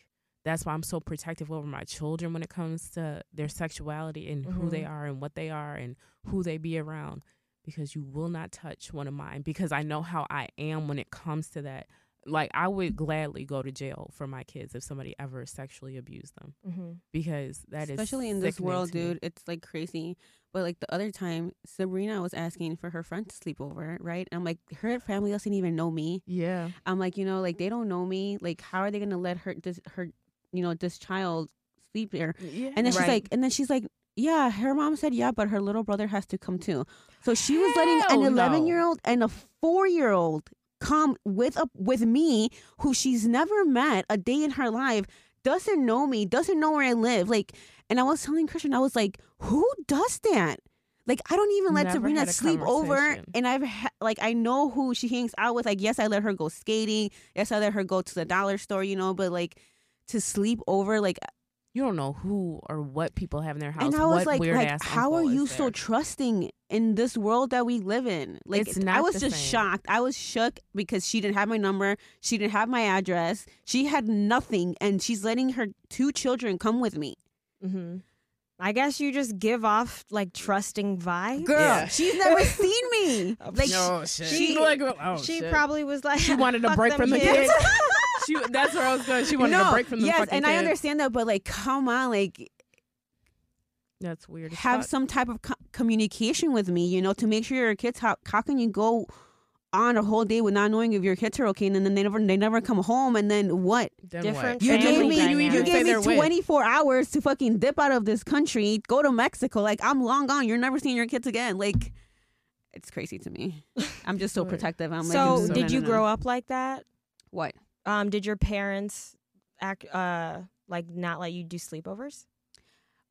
that's why I'm so protective over my children when it comes to their sexuality and who they Mhm. are and what they are and who they be around because you will not touch one of mine because I know how I am when it comes to that. Like I would gladly go to jail for my kids if somebody ever sexually abused them hmm because that is Especially in this world, to me. dude. It's like crazy. But like the other time, Sabrina was asking for her friend to sleep over, right? And I'm like, her family doesn't even know me. Yeah, I'm like, you know, like they don't know me. Like, how are they gonna let her this her, you know, this child sleep there? yeah. And then she's like, and then she's like, yeah, her mom said yeah, but her little brother has to come too. So she was letting Hell an no. 11 year old and a four year old come with a with me, who she's never met a day in her life, doesn't know me, doesn't know where I live. Like, and I was telling Christian, I was like, who does that? Like, I don't even let Never Sabrina sleep over, and I've ha- like I know who she hangs out with. Like, yes, I let her go skating. Yes, I let her go to the dollar store, you know, but like to sleep over, like you don't know who or what people have in their house. and I was what like, weird like, ass how are you so there. trusting in this world that we live in? Like, It's I was just same. shocked. I was shook because she didn't have my number. She didn't have my address. She had nothing, and she's letting her two children come with me. Mm-hmm. I guess you just give off like trusting vibes. Girl, Yeah. she's never seen me. Like, no shit. she- like, oh, she shit. probably was like she wanted a break them from the kids." kids. She that's where I was going. She wanted no, a break from the yes, fucking and I understand that, but like, come on, like, That's weird. have some type of co- communication with me, you know, to make sure your kids. How how can you go on a whole day with not knowing if your kids are okay, and then they never they never come home, and then what? Then different what? You And gave me can you, gave me 24 hours to fucking dip out of this country, go to Mexico. Like I'm long gone. You're never seeing your kids again. Like it's crazy to me. I'm just so protective. I'm so, like, no, did no, you no, grow up like that? What? Um, did your parents act uh like not let you do sleepovers?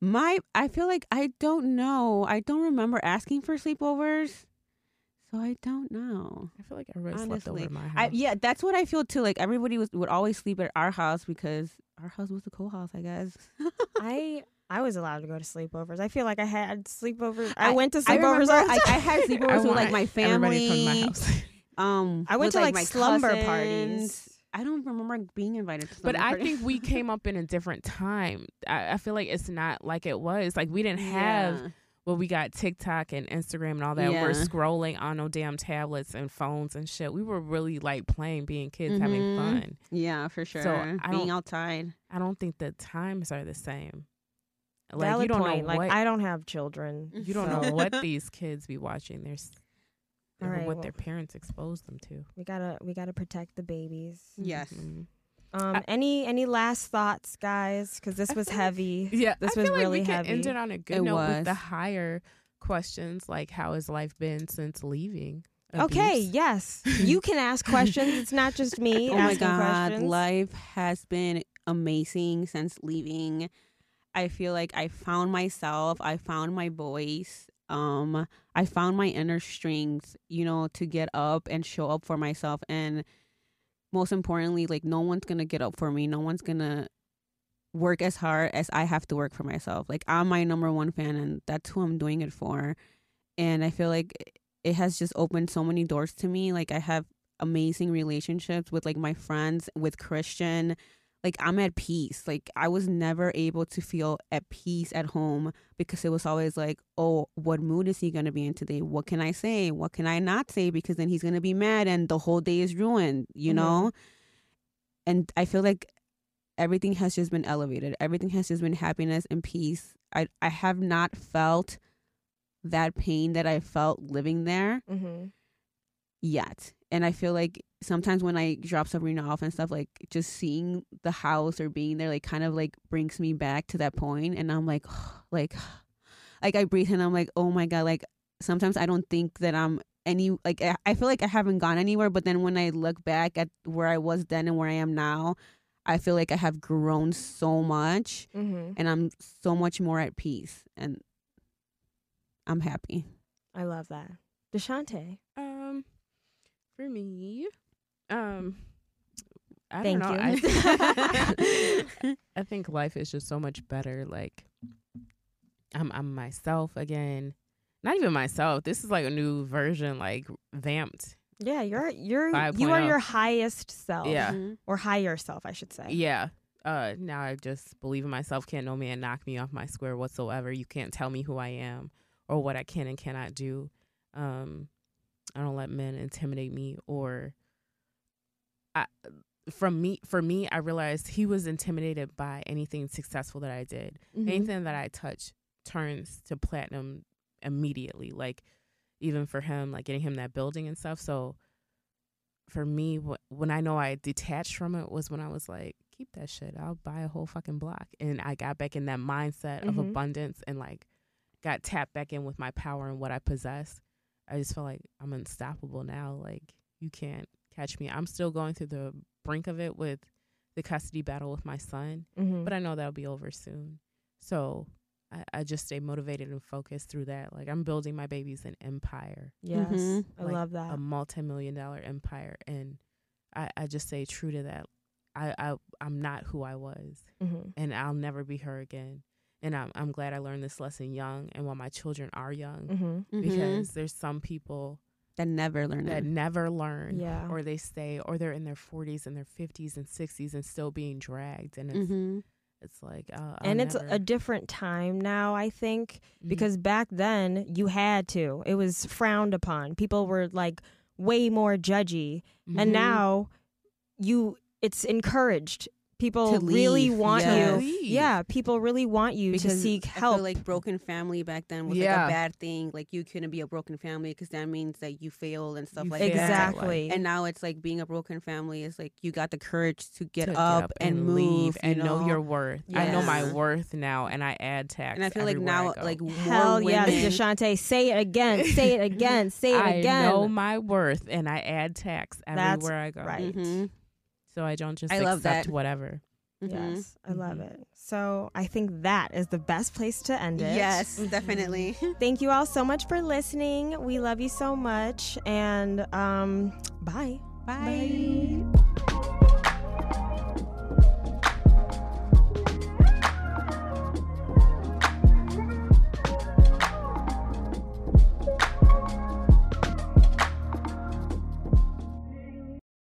My I feel like I don't know. I don't remember asking for sleepovers. So I don't know. I feel like everybody slept over Honestly, at my house. I, yeah, that's what I feel too. Like everybody was would always sleep at our house because our house was the cool house, I guess. I I was allowed to go to sleepovers. I feel like I had sleepovers. I, I- went to I sleepovers remember all the I, time. I had sleepovers with like my Everybody come to my family. house. Um, I went with, to like, my slumber cousins. parties. I don't remember being invited to But I think we came up in a different time. I, I feel like it's not like it was. Like we didn't have Yeah. well, we got TikTok and Instagram and all that. We're scrolling on no damn tablets and phones and shit. We were really like playing, being kids, having Mhm. fun. Yeah, for sure. So, I Being don't- outside. I don't think the times are the same. Like Valid you don't point. know like what I don't have children. you don't so know what these kids be watching. There's All or right, what well- their parents exposed them to. We gotta we gotta protect the babies. Yes. Mhm. Um, I- any any last thoughts, guys? Because this I was feel like- heavy. Yeah, This I was feel like really we can heavy. end it on a good It note with the higher questions, like how has life been since leaving? Okay, yes, you can ask questions. It's not just me Oh my god, questions. life has been amazing since leaving. I feel like I found myself, I found my voice. Um I found my inner strength, you know, to get up and show up for myself and most importantly, like no one's to get up for me. No one's to work as hard as I have to work for myself. Like I'm my number one fan and that's who I'm doing it for. And I feel like it has just opened so many doors to me. Like I have amazing relationships with like my friends, with Christian. Like I'm at peace. Like I was never able to feel at peace at home because it was always like, oh, what mood is he gonna be in today? What can I say? What can I not say? Because then he's gonna be mad and the whole day is ruined, you Mhm. know? And I feel like everything has just been elevated. Everything has just been happiness and peace. I I have not felt that pain that I felt living there hmm yet. And I feel like sometimes when I drop Sabrina off and stuff, like just seeing the house or being there, like kind of like brings me back to that. And I'm like, like, like I breathe and I'm like, oh my God. Like sometimes I don't think that I'm any, like, I- I feel like I haven't gone anywhere. But then when I look back at where I was then and where I am now, I feel like I have grown so much hmm and I'm so much more at peace. And I'm happy. I love that. Deshante. Um, for me, um, I Thank don't know. you. I, I think life is just so much better. Like, I'm I'm myself again. Not even myself. This is like a new version, like vamped. Yeah, you're you're you 5.0. are your highest self. Yeah. Mhm. Or higher self, I should say. Yeah. Uh, now I just believe in myself. Can't no man knock me off my square whatsoever. You can't tell me who I am or what I can and cannot do. Um, I don't let men intimidate me or. I, from me, for me, I realized he was intimidated by anything successful that I did. Mhm. Anything that I touch turns to platinum immediately. Like even for him, like getting him that building and stuff. So for me, wh- when I know I detached from it was when I was like, keep that shit. I'll buy a whole fucking block. And I got back in that mindset of Mhm. abundance and like got tapped back in with my power and what I possess. I just feel like I'm unstoppable now. Like you can't catch me. I'm still going through the brink of it with the custody battle with my son Mhm. but I know that'll be over soon. So I, I just stay motivated and focused through that. Like I'm building my babies an empire, yes, Mhm. I love that. a multi-million dollar empire, and I, I just stay true to that. I, I I'm not who I was, hmm and I'll never be her again. And I'm I'm glad I learned this lesson young, and while my children are young, hmm Mhm. because there's some people that never learn that never learn, Yeah. or they stay, or they're in their 40s and their 50s and 60s and still being dragged, and it's Mm-hmm. it's like, uh, and it's a different time now, I think, because back then you had to. It was frowned upon. People were like way more judgy. Mm-hmm. And now you it's encouraged. People To really leave, want yes. you. Yeah, people really want you to seek I help. feel like broken family back then was Yeah. like a bad thing. Like you couldn't be a broken family because that means that you failed and stuff You like failed. that. exactly. And now it's like being a broken family is like you got the courage to get, to up, and, move leave and you know, your worth. I know my worth now, and I add tax. And I feel like now, go. like Hell more yes, women. Deshante. Say it again. Say it again. Say it I again. I know my worth, and I add tax That's everywhere I go. right. Mhm. So I don't just I love accept that. whatever. Mhm. Yes, I love Mhm. it. So I think that is the best place to end it. Yes, definitely. Thank you all so much for listening. We love you so much. And um, bye. Bye.